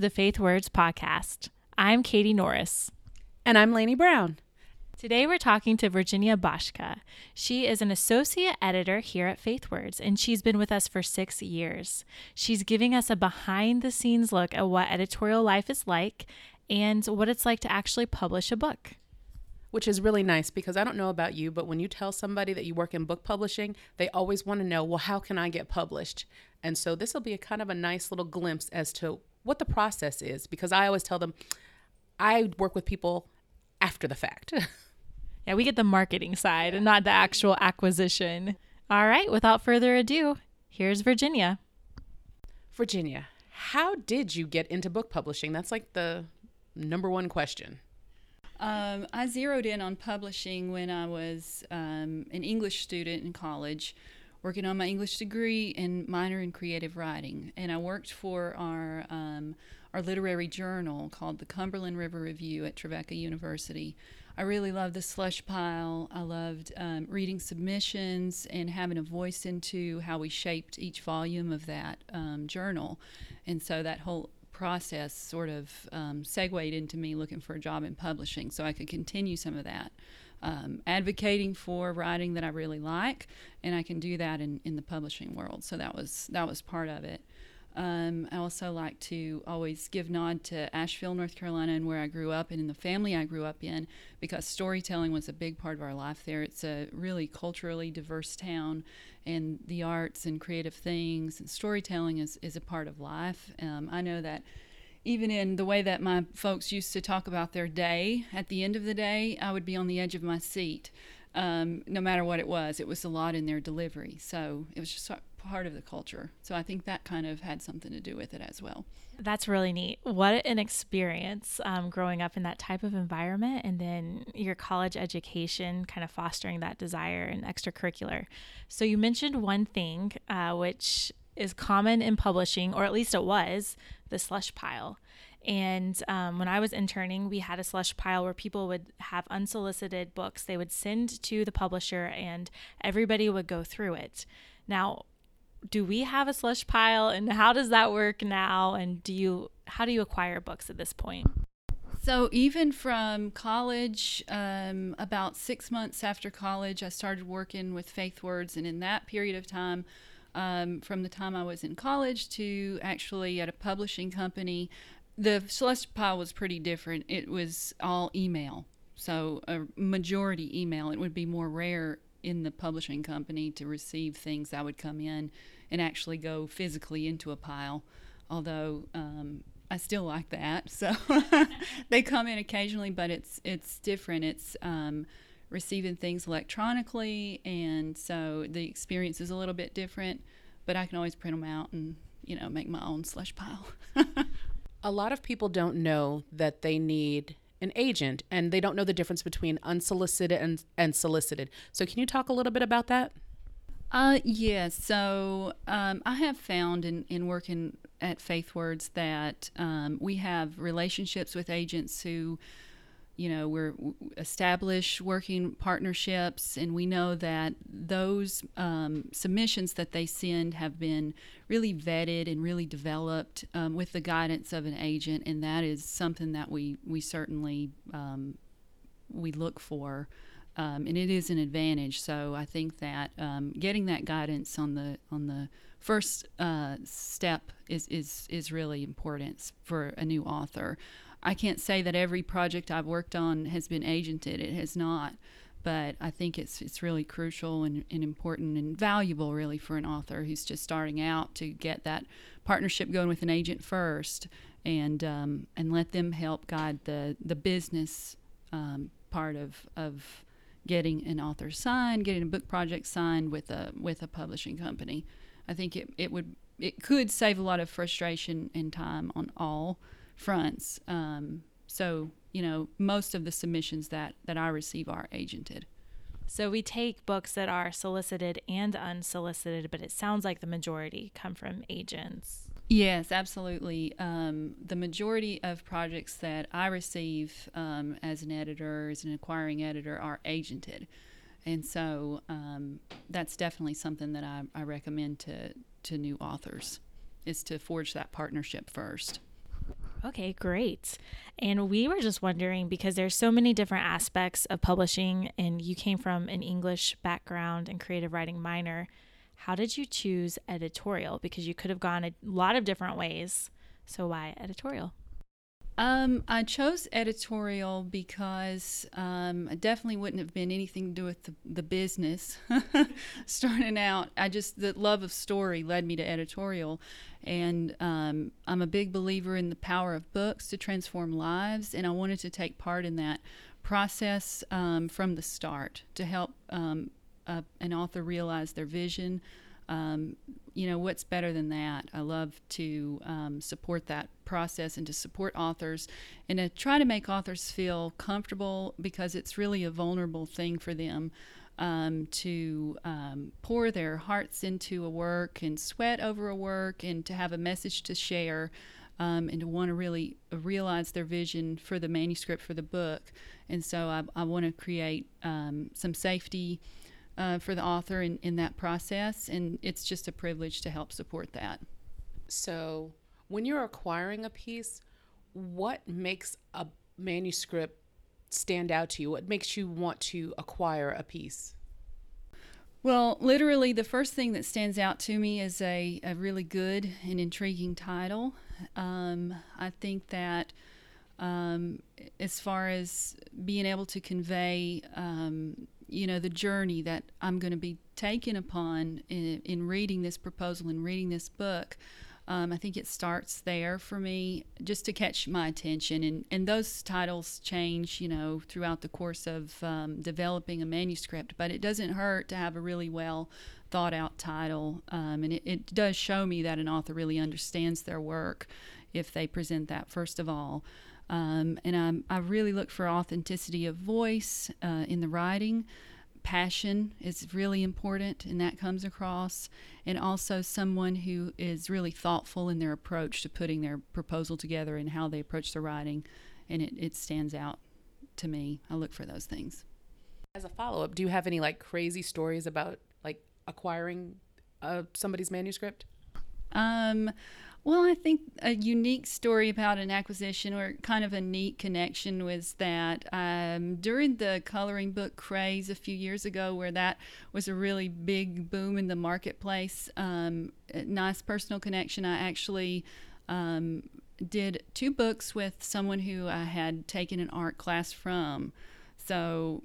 To the Faith Words Podcast. I'm Katie Norris. And I'm Lainey Brown. Today we're talking to Virginia Boschka. She is an associate editor here at Faith Words, and she's been with us for six years. She's giving us a behind the scenes look at what editorial life is like and what it's like to actually publish a book. Which is really nice because I don't know about you, but when you tell somebody that you work in book publishing, they always want to know, well, how can I get published? And so this will be a kind of a nice little glimpse as to what the process is because I always tell them I work with people after the fact. Yeah, we get the marketing side and not the actual acquisition. All right, without further ado, here's Virginia. Virginia, how did you get into book publishing? That's like the number one question. Um, I zeroed in on publishing when I was um, an English student in college, working on my English degree and minor in creative writing. And I worked for our um, our literary journal called the Cumberland River Review at Trevecca University. I really loved the slush pile. I loved um, reading submissions and having a voice into how we shaped each volume of that um, journal. And so that whole process sort of um, segued into me looking for a job in publishing so I could continue some of that. Um, advocating for writing that I really like, and I can do that in, in the publishing world. So that was that was part of it. Um, I also like to always give nod to Asheville, North Carolina, and where I grew up and in the family I grew up in, because storytelling was a big part of our life there. It's a really culturally diverse town, and the arts and creative things and storytelling is, is a part of life. Um, I know that even in the way that my folks used to talk about their day, at the end of the day, I would be on the edge of my seat. Um, no matter what it was, it was a lot in their delivery. So it was just part of the culture. So I think that kind of had something to do with it as well. That's really neat. What an experience um, growing up in that type of environment, and then your college education kind of fostering that desire and extracurricular. So you mentioned one thing, uh, which is common in publishing, or at least it was, the slush pile. And um, when I was interning, we had a slush pile where people would have unsolicited books they would send to the publisher, and everybody would go through it. Now, do we have a slush pile and how does that work now and do you how do you acquire books at this point so even from college um, about six months after college i started working with faith words and in that period of time um, from the time i was in college to actually at a publishing company the slush pile was pretty different it was all email so a majority email it would be more rare in the publishing company to receive things that would come in and actually go physically into a pile. Although um, I still like that, so they come in occasionally, but it's it's different. It's um, receiving things electronically, and so the experience is a little bit different. But I can always print them out and you know make my own slush pile. a lot of people don't know that they need an agent and they don't know the difference between unsolicited and, and solicited. So, can you talk a little bit about that? Uh, yes. So, um, I have found in, in working at Faith Words that um, we have relationships with agents who you know we're establish working partnerships and we know that those um, submissions that they send have been really vetted and really developed um, with the guidance of an agent and that is something that we we certainly um, we look for um, and it is an advantage. So i think that um, getting that guidance on the on the first uh, step is, is is really important for a new author I can't say that every project I've worked on has been agented. It has not. But I think it's it's really crucial and, and important and valuable really for an author who's just starting out to get that partnership going with an agent first and um, and let them help guide the the business um, part of of getting an author signed, getting a book project signed with a with a publishing company. I think it, it would it could save a lot of frustration and time on all fronts. Um, so, you know, most of the submissions that, that I receive are agented. So we take books that are solicited and unsolicited, but it sounds like the majority come from agents. Yes, absolutely. Um, the majority of projects that I receive um, as an editor, as an acquiring editor, are agented. And so um, that's definitely something that I, I recommend to, to new authors is to forge that partnership first. Okay, great. And we were just wondering because there's so many different aspects of publishing and you came from an English background and creative writing minor. How did you choose editorial? Because you could have gone a lot of different ways. So why editorial? Um, I chose editorial because um, I definitely wouldn't have been anything to do with the, the business. Starting out, I just, the love of story led me to editorial. And um, I'm a big believer in the power of books to transform lives. And I wanted to take part in that process um, from the start to help um, an author realize their vision, um, you know, what's better than that? I love to um, support that process and to support authors and to try to make authors feel comfortable because it's really a vulnerable thing for them. Um, to um, pour their hearts into a work and sweat over a work and to have a message to share um, and to want to really realize their vision for the manuscript for the book. And so I, I want to create um, some safety uh, for the author in, in that process. And it's just a privilege to help support that. So, when you're acquiring a piece, what makes a manuscript stand out to you? What makes you want to acquire a piece? Well, literally, the first thing that stands out to me is a, a really good and intriguing title. Um, I think that um, as far as being able to convey um, you know, the journey that I'm going to be taken upon in, in, reading this proposal and reading this book. Um, I think it starts there for me just to catch my attention. And, and those titles change, you know, throughout the course of um, developing a manuscript, but it doesn't hurt to have a really well thought out title. Um, and it, it does show me that an author really understands their work if they present that, first of all. Um, and I'm, I really look for authenticity of voice uh, in the writing. Passion is really important, and that comes across. And also, someone who is really thoughtful in their approach to putting their proposal together and how they approach the writing. And it, it stands out to me. I look for those things. As a follow up, do you have any like crazy stories about like acquiring uh, somebody's manuscript? Um, well, I think a unique story about an acquisition or kind of a neat connection was that um, during the coloring book craze a few years ago, where that was a really big boom in the marketplace, um, nice personal connection. I actually um, did two books with someone who I had taken an art class from. So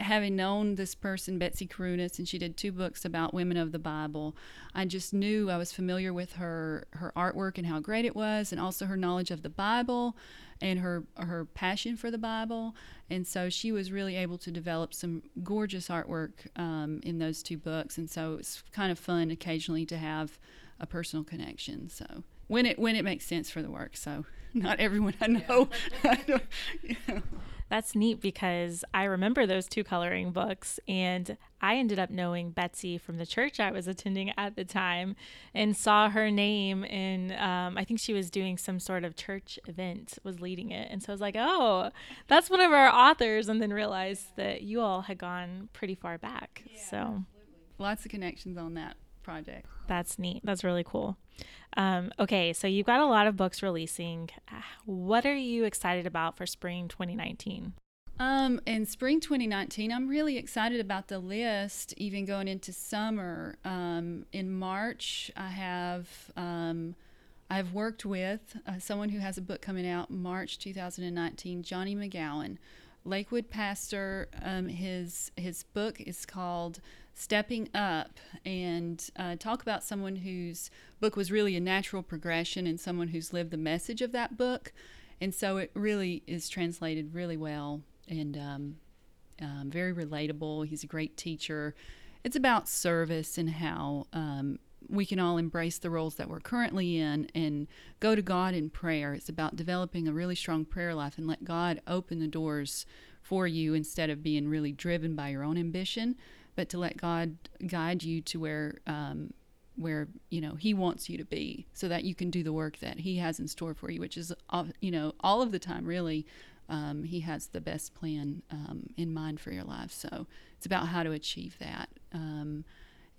having known this person, Betsy Karunas, and she did two books about women of the Bible, I just knew I was familiar with her her artwork and how great it was, and also her knowledge of the Bible and her her passion for the Bible. And so she was really able to develop some gorgeous artwork um, in those two books. And so it's kind of fun occasionally to have a personal connection. So when it when it makes sense for the work. So not everyone I know. I you know that's neat because I remember those two coloring books and I ended up knowing Betsy from the church I was attending at the time and saw her name in, um, I think she was doing some sort of church event, was leading it. And so I was like, oh, that's one of our authors. And then realized that you all had gone pretty far back. Yeah, so absolutely. lots of connections on that project. That's neat. That's really cool. Um, okay, so you've got a lot of books releasing. What are you excited about for spring 2019? Um, in spring 2019, I'm really excited about the list, even going into summer. Um, in March, I have um, I've worked with uh, someone who has a book coming out March 2019, Johnny McGowan, Lakewood pastor. Um, his his book is called stepping up and uh, talk about someone whose book was really a natural progression and someone who's lived the message of that book. And so it really is translated really well and um, um, very relatable. He's a great teacher. It's about service and how um, we can all embrace the roles that we're currently in and go to God in prayer. It's about developing a really strong prayer life and let God open the doors for you instead of being really driven by your own ambition but to let God guide you to where um, where you know He wants you to be, so that you can do the work that He has in store for you, which is you know all of the time really. Um, he has the best plan um, in mind for your life, so it's about how to achieve that. Um,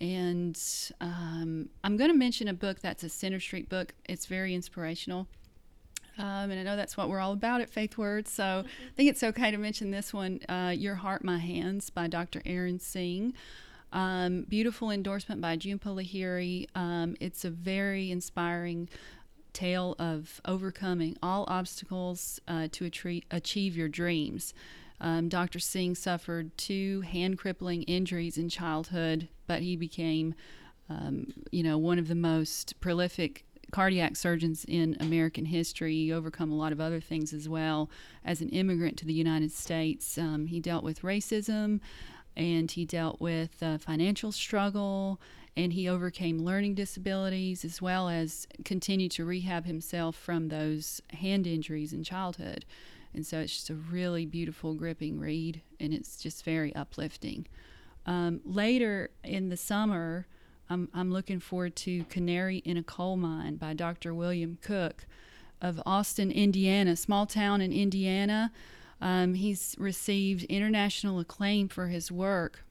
and um, I'm going to mention a book that's a Center Street book. It's very inspirational. Um, and I know that's what we're all about at Faith Words. So mm-hmm. I think it's okay to mention this one, uh, Your Heart, My Hands by Dr. Arun Singh. Um, beautiful endorsement by Jhumpa Lahiri. Um, it's a very inspiring tale of overcoming all obstacles uh, to achieve your dreams. Um, Dr. Singh suffered two hand crippling injuries in childhood, but he became, um, you know, one of the most prolific cardiac surgeons in American history. He overcome a lot of other things as well. As an immigrant to the United States, um, he dealt with racism and he dealt with uh, financial struggle and he overcame learning disabilities as well as continued to rehab himself from those hand injuries in childhood. And so it's just a really beautiful, gripping read, and it's just very uplifting. Um, later in the summer, I'm, I'm looking forward to Canary in a Coal Mine by Dr. William Cooke of Austin, Indiana, small town in Indiana. Um, he's received international acclaim for his work.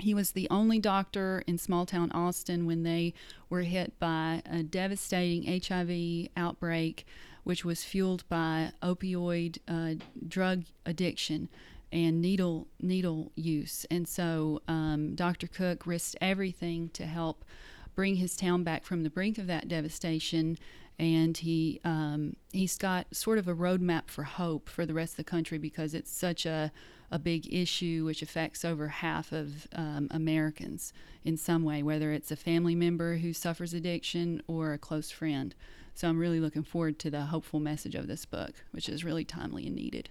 He was the only doctor in small town Austin when they were hit by a devastating HIV outbreak, which was fueled by opioid uh, drug addiction and needle needle use. And so um, Dr. Cooke risked everything to help bring his town back from the brink of that devastation. And he um, he's got sort of a roadmap for hope for the rest of the country because it's such a a big issue which affects over half of um, Americans in some way, whether it's a family member who suffers addiction or a close friend. So I'm really looking forward to the hopeful message of this book, which is really timely and needed.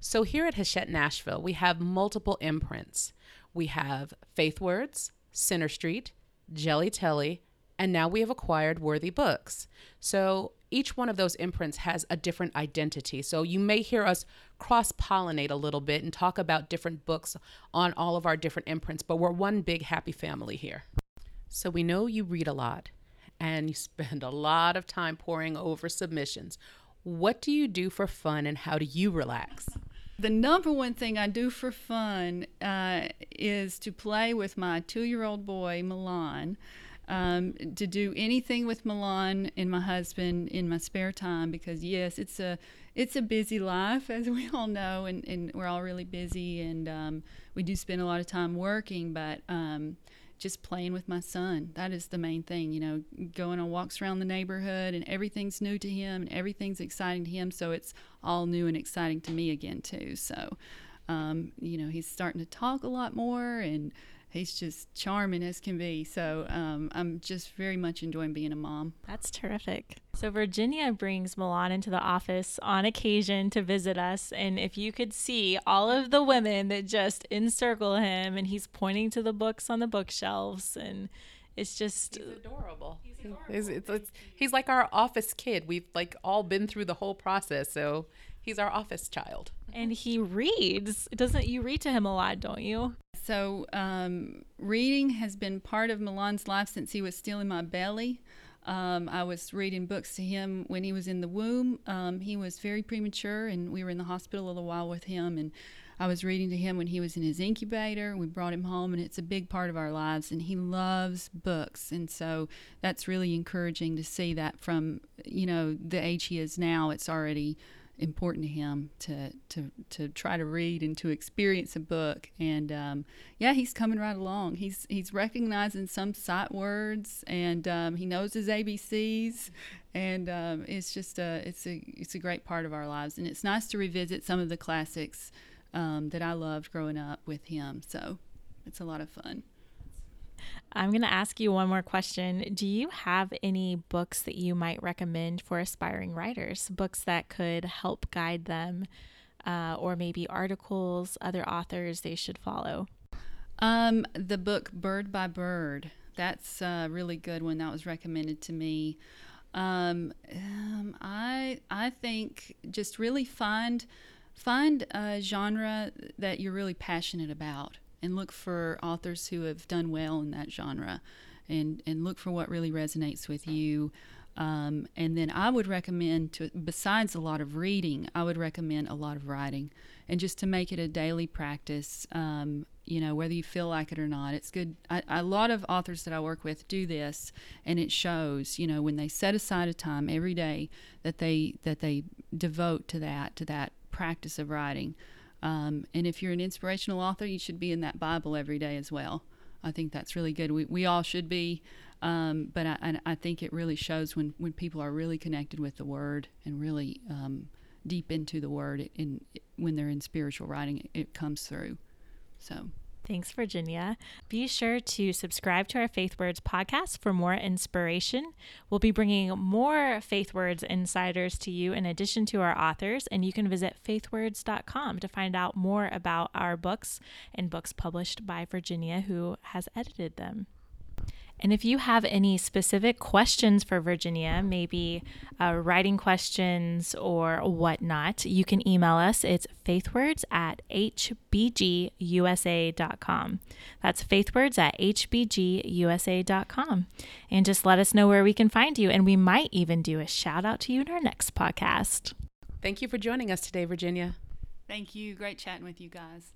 So here at Hachette Nashville, we have multiple imprints. We have Faith Words, Center Street, Jelly Telly, and now we have acquired Worthy Books. So each one of those imprints has a different identity. So you may hear us cross pollinate a little bit and talk about different books on all of our different imprints, but we're one big happy family here. So we know you read a lot and you spend a lot of time poring over submissions. What do you do for fun and how do you relax? The number one thing I do for fun uh, is to play with my two year old boy, Milan. Um, to do anything with Milan and my husband in my spare time because yes, it's a it's a busy life as we all know, and, and we're all really busy, and um, we do spend a lot of time working, but um, just playing with my son. That is the main thing, you know, going on walks around the neighborhood and everything's new to him and everything's exciting to him. So it's all new and exciting to me again, too. So, um, you know, he's starting to talk a lot more and he's just charming as can be. So um, I'm just very much enjoying being a mom. That's terrific. So Virginia brings Milan into the office on occasion to visit us. And if you could see all of the women that just encircle him and he's pointing to the books on the bookshelves and it's just he's adorable. He's, adorable. He's, it's, it's, he's like our office kid. We've like all been through the whole process. So he's our office child. And he reads. Doesn't you read to him a lot, don't you? So, um, reading has been part of Milan's life since he was still in my belly. Um, I was reading books to him when he was in the womb. Um, he was very premature, and we were in the hospital a little while with him. And I was reading to him when he was in his incubator. We brought him home, and it's a big part of our lives. And he loves books, and so that's really encouraging to see that from you know the age he is now. It's already important to him to to to try to read and to experience a book. And um, yeah, he's coming right along. He's he's recognizing some sight words, and um, he knows his ABCs. And um, it's just a it's a it's a great part of our lives, and it's nice to revisit some of the classics um, that I loved growing up with him. So it's a lot of fun. I'm going to ask you one more question. Do you have any books that you might recommend for aspiring writers? Books that could help guide them, uh, or maybe articles, other authors they should follow? Um, the book Bird by Bird. That's a really good one. That was recommended to me. Um, um, I I think just really find find a genre that you're really passionate about and look for authors who have done well in that genre and, and look for what really resonates with you. Um, and then I would recommend to besides a lot of reading, I would recommend a lot of writing, and just to make it a daily practice. Um, you know, whether you feel like it or not, it's good. I, a lot of authors that I work with do this, and it shows. You know, when they set aside a time every day that they that they devote to that to that practice of writing. Um, and if you're an inspirational author, you should be in that Bible every day as well. I think that's really good. We, we all should be, um, but I, I think it really shows when, when people are really connected with the Word and really um, deep into the Word. In when they're in spiritual writing, it, it comes through. So. Thanks, Virginia. Be sure to subscribe to our Faith Words podcast for more inspiration. We'll be bringing more Faith Words insiders to you in addition to our authors, and you can visit faithwords.com to find out more about our books and books published by Virginia, who has edited them. And if you have any specific questions for Virginia, maybe uh, writing questions or whatnot, you can email us. It's faithwords at hbgusa.com. That's faithwords at hbgusa.com. And just let us know where we can find you. And we might even do a shout out to you in our next podcast. Thank you for joining us today, Virginia. Thank you. Great chatting with you guys.